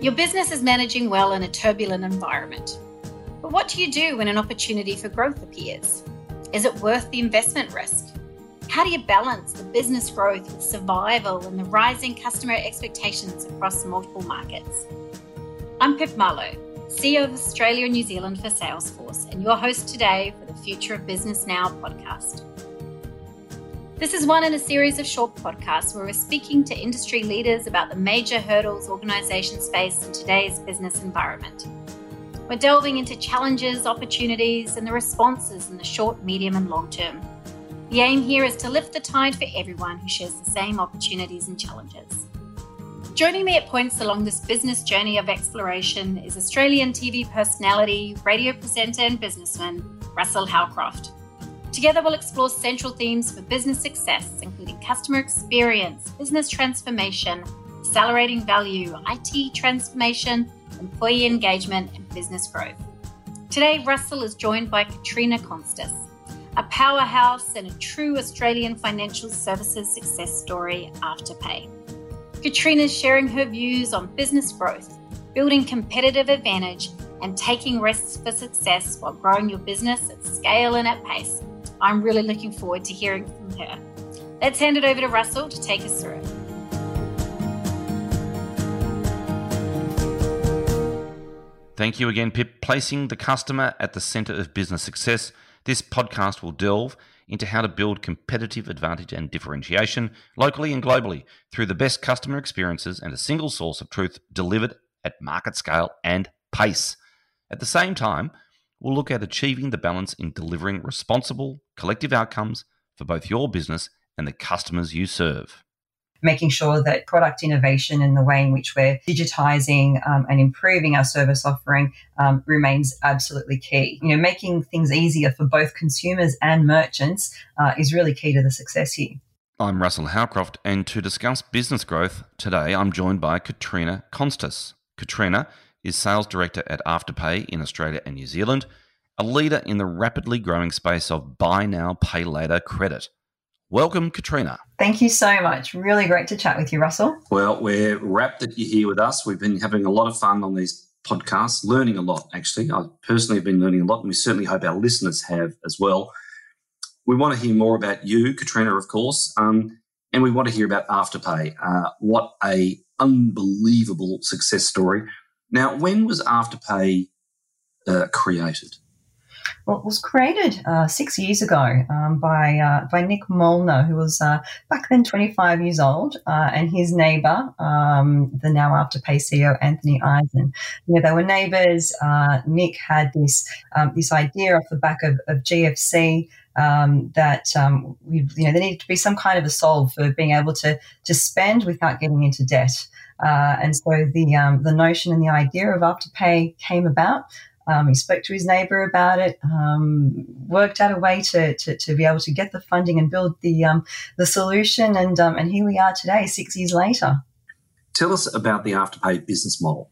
Your business is managing well in a turbulent environment. But what do you do when an opportunity for growth appears? Is it worth the investment risk? How do you balance the business growth with survival and the rising customer expectations across multiple markets? I'm Pip Marlow, CEO of Australia and New Zealand for Salesforce, and your host today for the Future of Business Now podcast. This is one in a series of short podcasts where we're speaking to industry leaders about the major hurdles organizations face in today's business environment. We're delving into challenges, opportunities, and the responses in the short, medium, and long term. The aim here is to lift the tide for everyone who shares the same opportunities and challenges. Joining me at points along this business journey of exploration is Australian TV personality, radio presenter, and businessman Russel Howcroft. Together, we'll explore central themes for business success, including customer experience, business transformation, accelerating value, IT transformation, employee engagement, and business growth. Today, Russel is joined by Katrina Konstas, a powerhouse and a true Australian financial services success story Afterpay. Katrina is sharing her views on business growth, building competitive advantage, and taking risks for success while growing your business at scale and at pace I'm really looking forward to hearing from her. Let's hand it over to Russel to take us through it. Thank you again, Pip. Placing the customer at the center of business success. This podcast will delve into how to build competitive advantage and differentiation locally and globally through the best customer experiences and a single source of truth delivered at market scale and pace. At the same time, we'll look at achieving the balance in delivering responsible, collective outcomes for both your business and the customers you serve. Making sure that product innovation and the way in which we're digitizing um, and improving our service offering um, remains absolutely key. You know, making things easier for both consumers and merchants uh, is really key to the success here. I'm Russel Howcroft, and to discuss business growth today, I'm joined by Katrina Konstas. Katrina is Sales Director at Afterpay in Australia and New Zealand, a leader in the rapidly growing space of buy now, pay later credit. Welcome, Katrina. Thank you so much. Really great to chat with you, Russel. Well, we're rapt that you're here with us. We've been having a lot of fun on these podcasts, learning a lot, actually. I personally have been learning a lot, and we certainly hope our listeners have as well. We want to hear more about you, Katrina, of course, um, and we want to hear about Afterpay. Uh, what a unbelievable success story. Now, when was Afterpay uh, created? Well, it was created uh, six years ago um, by uh, by Nick Molnar, who was uh, back then 25 years old, uh, and his neighbour, um, the now Afterpay CEO Anthony Eisen. You know, they were neighbours. Uh, Nick had this um, this idea off the back of, of GFC. Um, that um, we, you know, there needed to be some kind of a solve for being able to to spend without getting into debt. Uh, and so the um, the notion and the idea of Afterpay came about. Um, he spoke to his neighbour about it, um, worked out a way to, to, to, be able to get the funding and build the um, the solution, and um, and here we are today, six years later. Tell us about the Afterpay business model.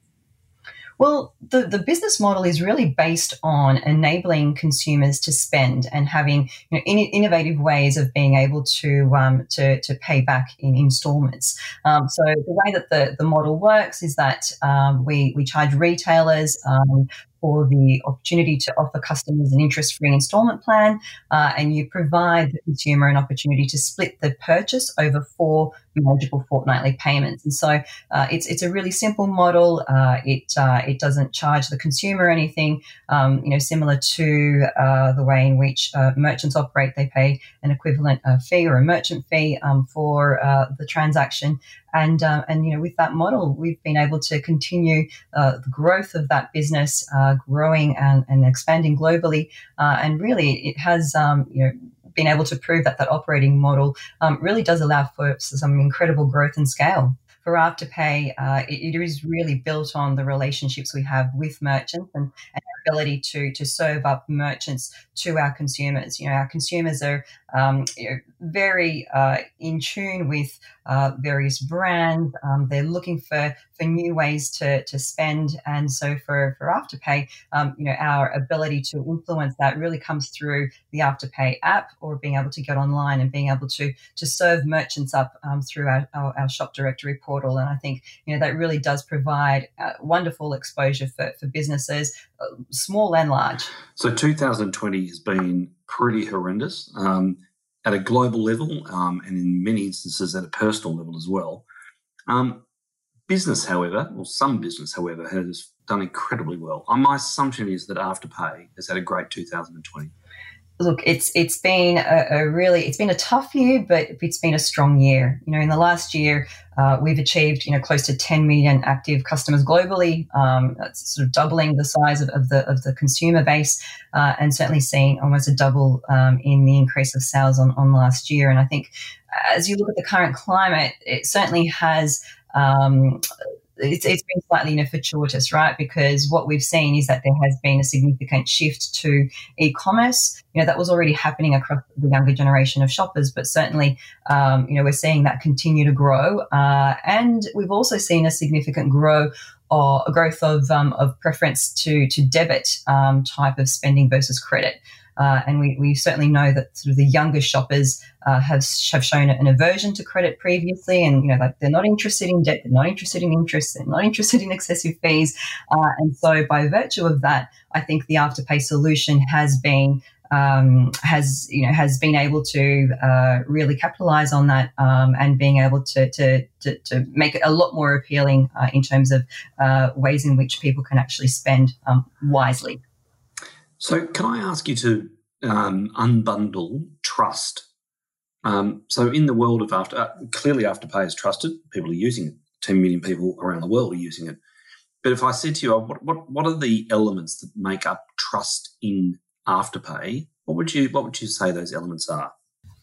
Well, the, the business model is really based on enabling consumers to spend and having you know, in, innovative ways of being able to um, to, to pay back in installments. Um, so the way that the, the model works is that um, we, we charge retailers um, for the opportunity to offer customers an interest free installment plan, uh, and you provide the consumer an opportunity to split the purchase over four manageable fortnightly payments. And so uh, it's, it's a really simple model. Uh, it, uh, it doesn't charge the consumer anything, um, you know, similar to uh, the way in which uh, merchants operate. They pay an equivalent fee or a merchant fee um, for the transaction. And, uh, and you know, with that model, we've been able to continue uh, the growth of that business, uh, growing and, and expanding globally. Uh, and really, it has, um, you know, been able to prove that that operating model um, really does allow for some incredible growth and scale for Afterpay, uh, it, it is really built on the relationships we have with merchants and, and, our ability to to serve up merchants to our consumers. You know, our consumers are um, you know, very uh, in tune with uh, various brands. Um, they're looking for for new ways to to spend, and so for for Afterpay, um, you know, our ability to influence that really comes through the Afterpay app or being able to get online and being able to to serve merchants up um, through our, our, our, shop directory portal. And I think you know that really does provide wonderful exposure for for businesses, uh, small and large. So 2020 has been pretty horrendous um, at a global level um, and in many instances at a personal level as well. Um, business, however, or some business, however, has done incredibly well. Uh, my assumption is that Afterpay has had a great 2020 look, it's it's been a, a, really it's been a tough year, but it's been a strong year. You know, in the last year, uh, we've achieved you know close to 10 million active customers globally. Um, that's sort of doubling the size of, of the of the consumer base, uh, and certainly seeing almost a double um, in the increase of sales on on last year. And I think as you look at the current climate, it certainly has. Um, it's, it's been slightly you know, fortuitous, right? Because what we've seen is that there has been a significant shift to e-commerce. You know that was already happening across the younger generation of shoppers, but certainly, um, you know, we're seeing that continue to grow, uh, and we've also seen a significant grow or a growth of um, of preference to to debit um, type of spending versus credit. Uh, and we, we certainly know that sort of the younger shoppers uh, have have shown an aversion to credit previously, and you know like they're not interested in debt, they're not interested in interest, they're not interested in excessive fees, uh, and so by virtue of that, I think the Afterpay solution has been um, has you know has been able to uh, really capitalize on that um, and being able to, to, to, to, make it a lot more appealing uh, in terms of uh, ways in which people can actually spend um, wisely. So, can I ask you to um, unbundle trust? Um, so, in the world of after, uh, clearly Afterpay is trusted. People are using it. Ten million people around the world are using it. But if I said to you, uh, what, what, what are the elements that make up trust in Afterpay? What would you what would you say those elements are?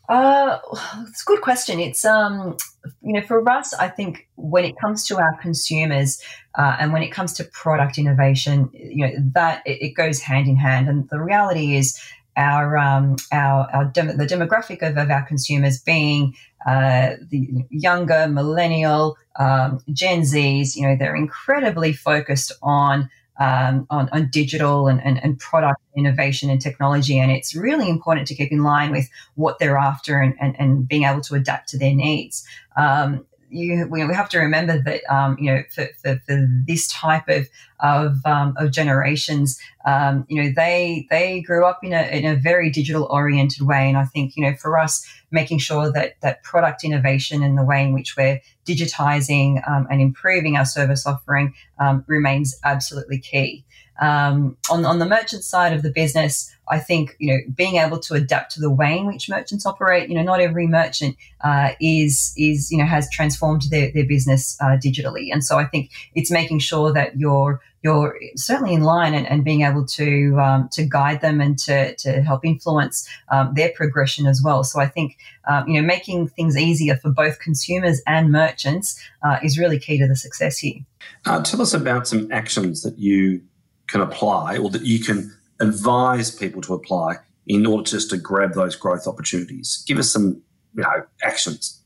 Uh, it's a good question. It's um, you know, for us, I think when it comes to our consumers uh, and when it comes to product innovation, you know, that it, it goes hand in hand. And the reality is, our um, our, our dem- the demographic of, of our consumers being uh, the younger millennial um, Gen Zs, you know, they're incredibly focused on um, on, on, digital and, and, and, product innovation and technology. And it's really important to keep in line with what they're after and, and, and being able to adapt to their needs. Um, you, we, have to remember that um, you know for, for, for, this type of of, um, of generations, um, you know they they grew up in a in a very digital oriented way, and I think you know for us making sure that that product innovation and the way in which we're digitizing um, and improving our service offering um, remains absolutely key. Um, on, on the merchant side of the business, I think you know being able to adapt to the way in which merchants operate. You know, not every merchant uh, is is you know has transformed their their business uh, digitally, and so I think it's making sure that you're you're certainly in line and, and being able to um, to guide them and to to help influence um, their progression as well. So I think um, you know making things easier for both consumers and merchants uh, is really key to the success here. Uh, tell us about some actions that you can apply or that you can advise people to apply in order just to grab those growth opportunities? Give us some, you know, actions.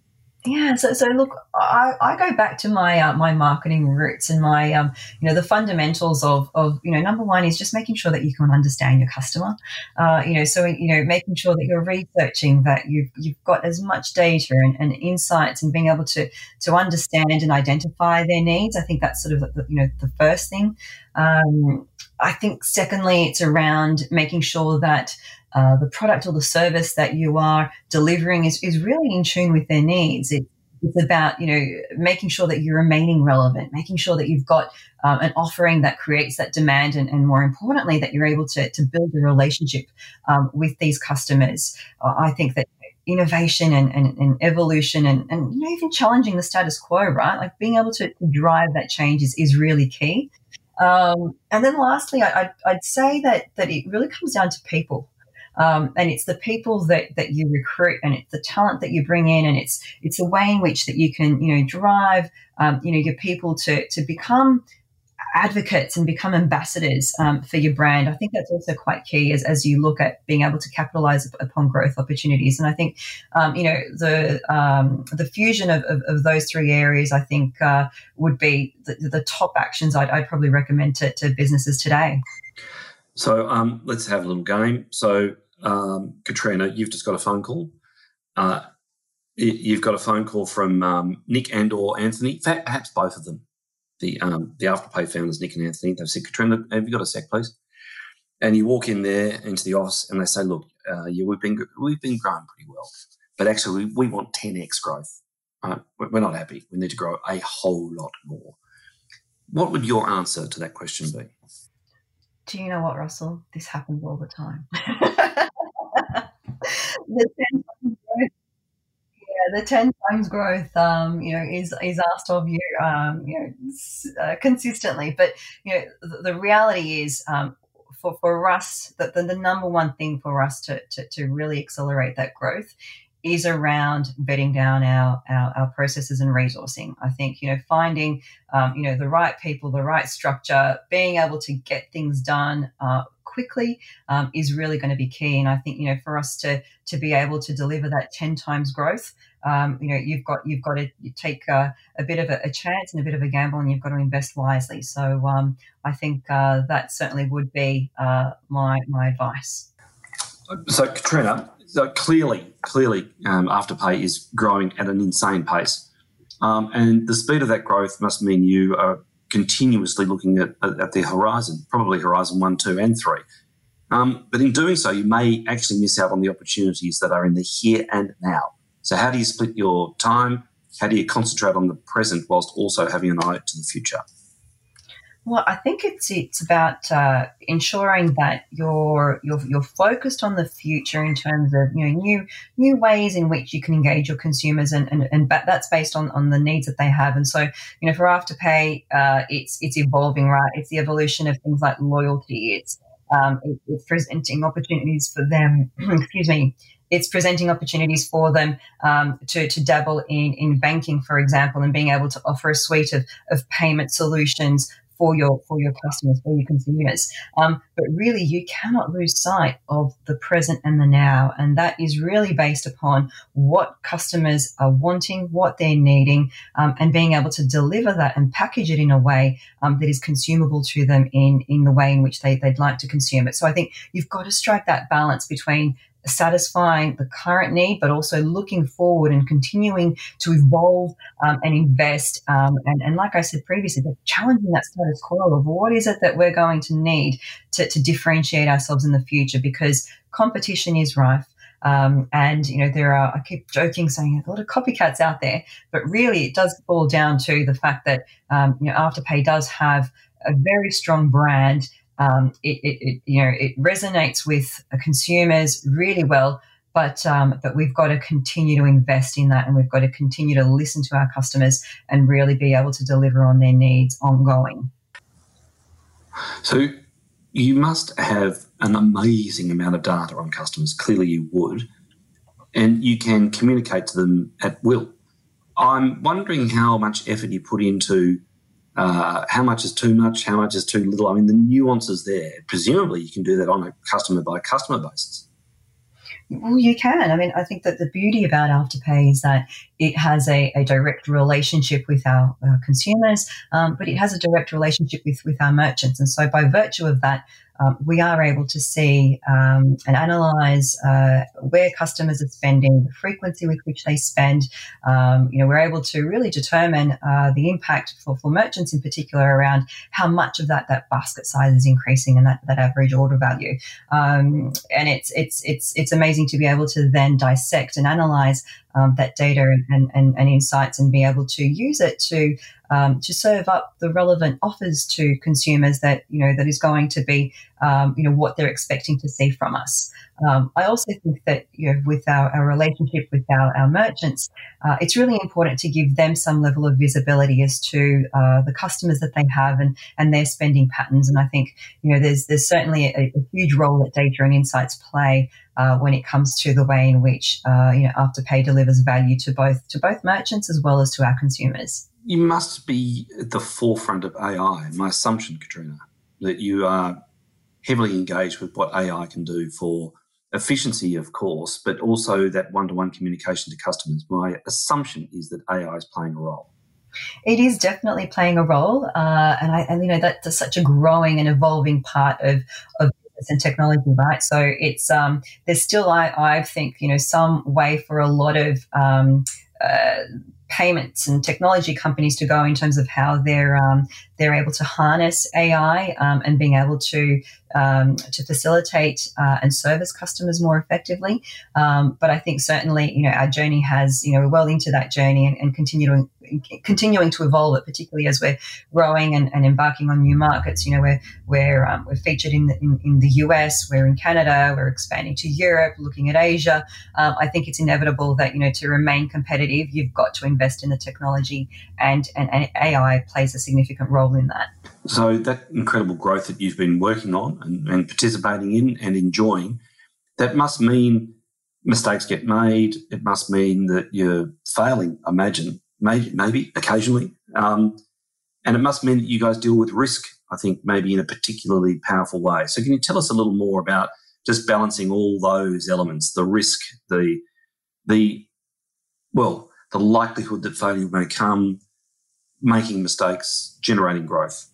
Yeah, so so look, I, I go back to my uh, my marketing roots and my um, you know the fundamentals of of you know number one is just making sure that you can understand your customer, uh, you know so you know making sure that you're researching that you've you've got as much data and, and insights and being able to to understand and identify their needs. I think that's sort of the, you know the first thing. Um, I think secondly, it's around making sure that uh, the product or the service that you are delivering is, is really in tune with their needs. It, it's about you know making sure that you're remaining relevant, making sure that you've got um, an offering that creates that demand, and, and, more importantly, that you're able to, to build a relationship um, with these customers. Uh, I think that innovation and, and, and evolution and, and you know, even challenging the status quo, right? Like being able to drive that change is, is really key. Um, and then lastly, I, would say that that it really comes down to people. Um, and it's the people that, that you recruit and it's the talent that you bring in and it's it's the way in which that you can you know drive um, you know your people to to become advocates and become ambassadors um, for your brand. I think that's also quite key as, as you look at being able to capitalize upon growth opportunities. And I think, um, you know, the um, the fusion of, of, of, those three areas, I think, uh, would be the, the top actions I'd, I'd, probably recommend to, to businesses today. So um, let's have a little game. So, um, Katrina, you've just got a phone call. Uh, you've got a phone call from um, Nick and or Anthony, perhaps both of them the um, the Afterpay founders, Nick and Anthony. They've said, Katrina, have you got a sec, please? And you walk in there into the office, and they say, look, uh, yeah, we've been we've been growing pretty well, but actually we, we want 10x growth. Uh, we're not happy. We need to grow a whole lot more. What would your answer to that question be? Do you know what, Russel? This happens all the time. the the 10 times growth, um, you know, is, is asked of you, um, you know, uh, consistently. But, you know, the, the reality is, um, for, for us, that the, the, number one thing for us to, to, to really accelerate that growth is around bedding down our, our, our, processes and resourcing. I think, you know, finding, um, you know, the right people, the right structure, being able to get things done uh, quickly um, is really going to be key. And I think, you know, for us to, to be able to deliver that 10 times growth, um, you know, you've got you've got to take a, bit of a, a, chance and a bit of a gamble, and you've got to invest wisely. So um, I think uh, that certainly would be uh, my my advice. So Katrina, so clearly, clearly, um, Afterpay is growing at an insane pace, um, and the speed of that growth must mean you are continuously looking at, at the horizon, probably horizon one, two, and three. Um, but in doing so, you may actually miss out on the opportunities that are in the here and now. So, how do you split your time? How do you concentrate on the present whilst also having an eye to the future? Well, I think it's it's about uh, ensuring that you're, you're you're focused on the future in terms of you know new new ways in which you can engage your consumers, and and, and that's based on, on the needs that they have. And so, you know, for Afterpay, uh, it's it's evolving, right? It's the evolution of things like loyalty. It's um, it, it's presenting opportunities for them. excuse me it's presenting opportunities for them um, to, to dabble in, in banking, for example, and being able to offer a suite of, of payment solutions for your for your customers, for your consumers. Um, but really, you cannot lose sight of the present and the now, and that is really based upon what customers are wanting, what they're needing, um, and being able to deliver that and package it in a way um, that is consumable to them in in the way in which they, they'd like to consume it. So I think you've got to strike that balance between satisfying the current need, but also looking forward and continuing to evolve um, and invest. Um, and, and, like I said previously, challenging that status quo of what is it that we're going to need to, to differentiate ourselves in the future because competition is rife. Um, and you know there are I keep joking saying a lot of copycats out there, but really it does boil down to the fact that um, you know Afterpay does have a very strong brand um, it, it, it, you know it resonates with consumers really well. But um, but we've got to continue to invest in that, and we've got to continue to listen to our customers and really be able to deliver on their needs ongoing. So you must have an amazing amount of data on customers. Clearly, you would, and you can communicate to them at will. I'm wondering how much effort you put into uh, how much is too much, how much is too little. I mean, the nuances there. Presumably, you can do that on a customer by customer basis. Well, you can. I mean, I think that the beauty about Afterpay is that it has a, a direct relationship with our, our consumers, um, but it has a direct relationship with, with our merchants. And so, by virtue of that, um, we are able to see um, and analyze uh, where customers are spending, the frequency with which they spend. Um, you know, we're able to really determine uh, the impact for, for merchants in particular around how much of that that basket size is increasing and that, that average order value. Um, and it's it's it's it's amazing to be able to then dissect and analyze um, that data and, and, and, insights and be able to use it to um, to serve up the relevant offers to consumers that you know that is going to be um, you know what they're expecting to see from us. Um, I also think that you know with our, our relationship with our, our merchants, uh, it's really important to give them some level of visibility as to uh, the customers that they have and and their spending patterns. And I think you know there's there's certainly a, a huge role that data and insights play uh, when it comes to the way in which uh, you know Afterpay delivers value to both to both merchants as well as to our consumers. you must be at the forefront of AI. My assumption, Katrina, that you are heavily engaged with what AI can do for efficiency, of course, but also that one to one communication to customers. My assumption is that AI is playing a role. It is definitely playing a role, uh, and I, and you know that's such a growing and evolving part of of business and technology, right? So it's um, there's still I I think you know some way for a lot of um, uh, payments and technology companies to go in terms of how they're um, they're able to harness AI um, and being able to um, to facilitate uh, and service customers more effectively. Um, but I think certainly you know our journey has you know we're well into that journey and, and continuing continuing to evolve it, particularly as we're growing and, and embarking on new markets. You know we're we're um, we're featured in the, in, in, the US, we're in Canada, we're expanding to Europe, looking at Asia. Um, I think it's inevitable that you know to remain competitive, you've got to invest in the technology, and and, and AI plays a significant role in that. So that incredible growth that you've been working on and, and participating in and enjoying, that must mean mistakes get made. It must mean that you're failing. Imagine maybe maybe occasionally, um, and it must mean that you guys deal with risk. I think maybe in a particularly powerful way. So can you tell us a little more about just balancing all those elements: the risk, the the well, the likelihood that failure may come, making mistakes, generating growth?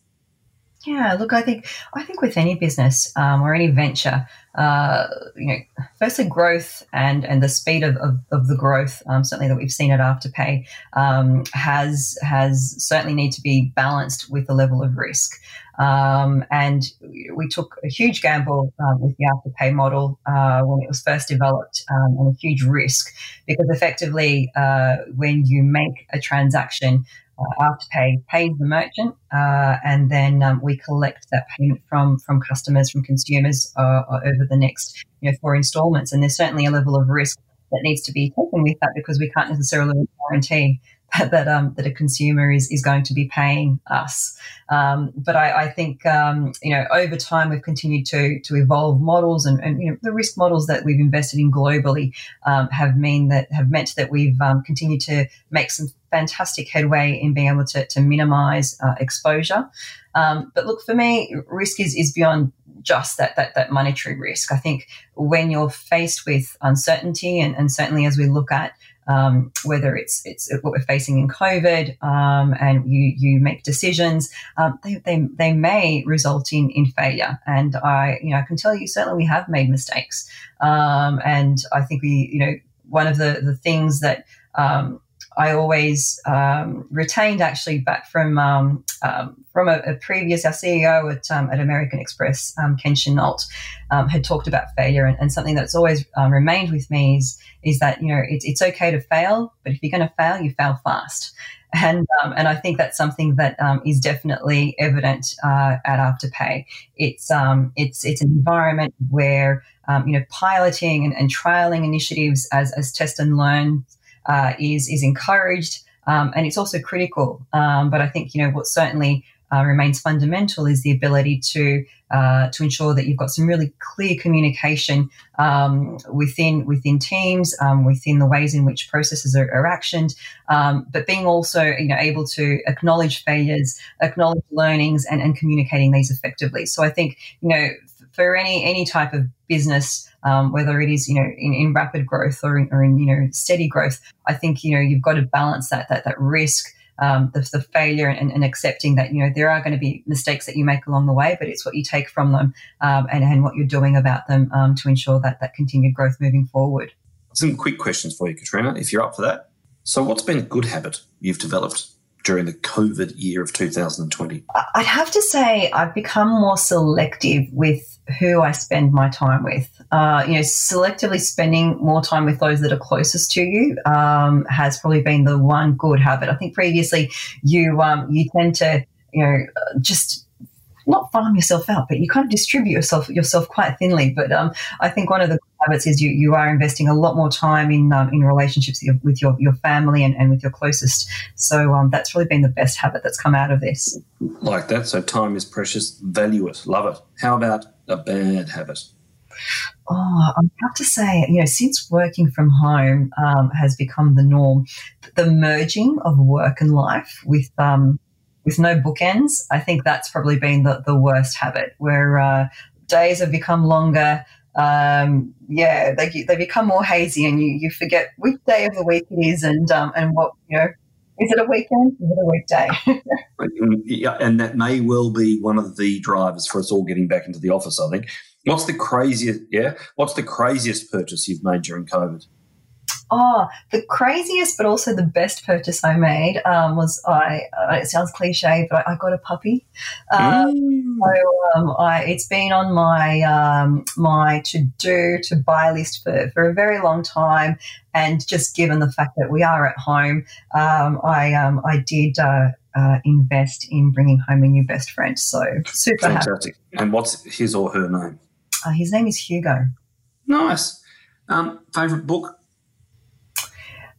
Yeah, look, I think I think with any business um, or any venture, uh, you know, firstly growth and and the speed of, of, of the growth, um, certainly that we've seen at Afterpay, um, has has certainly need to be balanced with the level of risk. Um, and we took a huge gamble um, with the Afterpay model uh, when it was first developed, um, and a huge risk because effectively, uh, when you make a transaction, uh, Afterpay pays the merchant, uh, and then um, we collect that payment from from customers, from consumers uh, over the next you know four instalments. And there's certainly a level of risk that needs to be taken with that because we can't necessarily guarantee that um, that a consumer is is going to be paying us. Um, but I, I think um, you know over time we've continued to to evolve models and, and you know the risk models that we've invested in globally um, have mean that have meant that we've um, continued to make some fantastic headway in being able to to minimise uh, exposure. Um, but look, for me, risk is is beyond just that that that monetary risk. I think when you're faced with uncertainty, and, and certainly as we look at um, whether it's it's what we're facing in COVID, um, and you you make decisions, um, they, they, they may result in in failure. And I you know I can tell you certainly we have made mistakes, um, and I think we you know one of the the things that um, I always um, retained actually back from um, um, from a, a, previous our CEO at, um, at American Express, um, Ken Chenault, um, had talked about failure, and, and something that's always remained with me is is that you know it's it's okay to fail, but if you're going to fail, you fail fast. And, and I think that's something that is definitely evident uh, at Afterpay. It's it's it's an environment where you know piloting and, and trialing initiatives as as test and learn uh, is is encouraged, um, and it's also critical. Um, but I think you know what certainly uh, remains fundamental is the ability to uh, to ensure that you've got some really clear communication um, within within teams, um, within the ways in which processes are, are actioned, um, but being also you know able to acknowledge failures, acknowledge learnings, and, and communicating these effectively. So I think you know for any any type of business, um, whether it is you know in, in rapid growth or in, or in you know steady growth, I think you know you've got to balance that that that risk. Um, the, the, failure and, and, accepting that you know there are going to be mistakes that you make along the way, but it's what you take from them um, and, and, what you're doing about them um, to ensure that that continued growth moving forward. Some quick questions for you, Katrina, if you're up for that. So, what's been a good habit you've developed during the COVID year of 2020? I'd have to say I've become more selective with who I spend my time with. Uh, you know, selectively spending more time with those that are closest to you um, has probably been the one good habit. I think previously you um, you tend to you know just not farm yourself out, but you kind of distribute yourself yourself quite thinly. But um, I think one of the habits is you you are investing a lot more time in um, in relationships with your your family and, and with your closest. So um, that's really been the best habit that's come out of this. Like that. So time is precious. Value it. Love it. How about a bad habit? Oh, I have to say, you know, since working from home um, has become the norm, the merging of work and life with um, with no bookends, I think that's probably been the, the worst habit. Where uh, days have become longer, um, yeah, they they become more hazy, and you you forget which day of the week it is, and um, and what you know. Is it a weekend? Is it a weekday? yeah, and that may well be one of the drivers for us all getting back into the office. I think What's the craziest? Yeah, what's the craziest purchase you've made during COVID? Oh, the craziest, but also the best purchase I made um, was I. Uh, it sounds cliche, but I, I got a puppy. Um, mm. So um, I, it's been on my um, my to do to buy list for, for a very long time, and just given the fact that we are at home, um, I um, I did. Uh, uh, invest in bringing home a new best friend. So super fantastic. Happy. And what's his or her name? Uh, his name is Hugo. Nice. Um, favorite book?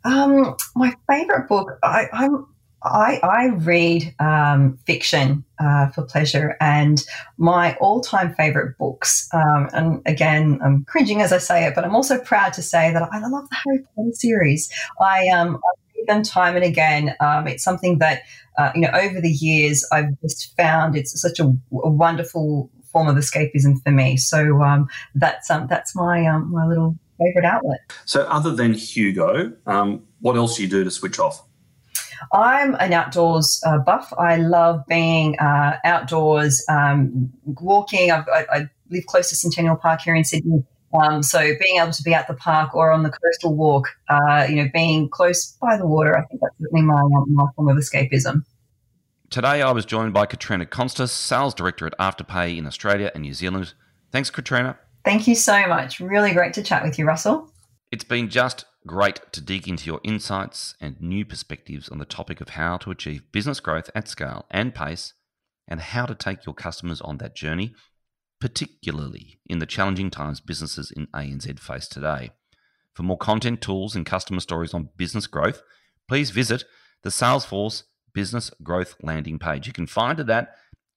Um, my favorite book, I, I'm, I, I read um, fiction uh, for pleasure, and my all-time favorite books. Um, and again, I'm cringing as I say it, but I'm also proud to say that I love the Harry Potter series. I, um, I read them time and again. Um, it's something that uh, you know over the years I've just found it's such a, a wonderful form of escapism for me. So um, that's um, that's my my little favorite outlet. So other than Hugo, um, what else do you do to switch off? I'm an outdoors uh, buff. I love being uh, outdoors, um, walking. I, I, live close to Centennial Park here in Sydney. Um, so being able to be at the park or on the coastal walk, uh, you know, being close by the water, I think that's certainly my, my form of escapism. Today I was joined by Katrina Konstas, Sales Director at Afterpay in Australia and New Zealand. Thanks, Katrina. Thank you so much. Really great to chat with you, Russel. It's been just great to dig into your insights and new perspectives on the topic of how to achieve business growth at scale and pace and how to take your customers on that journey, particularly in the challenging times businesses in ANZ face today. For more content, tools, and customer stories on business growth, please visit the Salesforce business growth landing page. You can find it at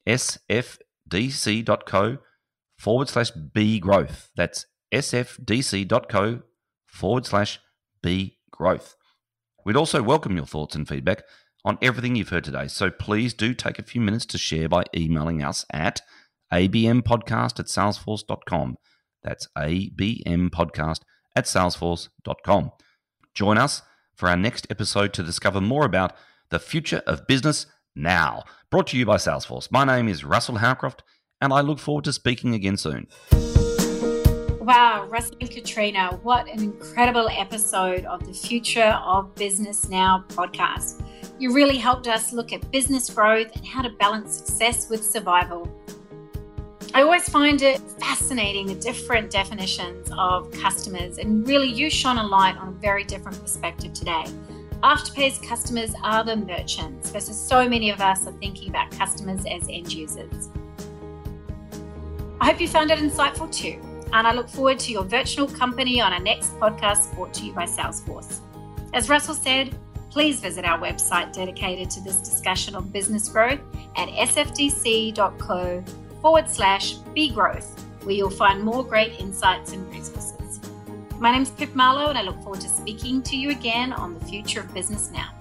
sfdc.co forward slash B growth. That's sfdc.co forward slash B growth. We'd also welcome your thoughts and feedback on everything you've heard today. So please do take a few minutes to share by emailing us at abmpodcast at salesforce.com. That's abmpodcast at salesforce.com. Join us for our next episode to discover more about the Future of Business Now, brought to you by Salesforce. My name is Russel Howcroft, and I look forward to speaking again soon. Wow, Russel and Katrina, what an incredible episode of the Future of Business Now podcast. You really helped us look at business growth and how to balance success with survival. I always find it fascinating the different definitions of customers, and really, you shone a light on a very different perspective today. Afterpay's customers are the merchants versus so many of us are thinking about customers as end users. I hope you found it insightful too, and I look forward to your virtual company on our next podcast brought to you by Salesforce. As Russel said, please visit our website dedicated to this discussion on business growth at sfdc.co forward slash bgrowth, where you'll find more great insights and resources. My name is Pip Marlow, and I look forward to speaking to you again on the future of business now.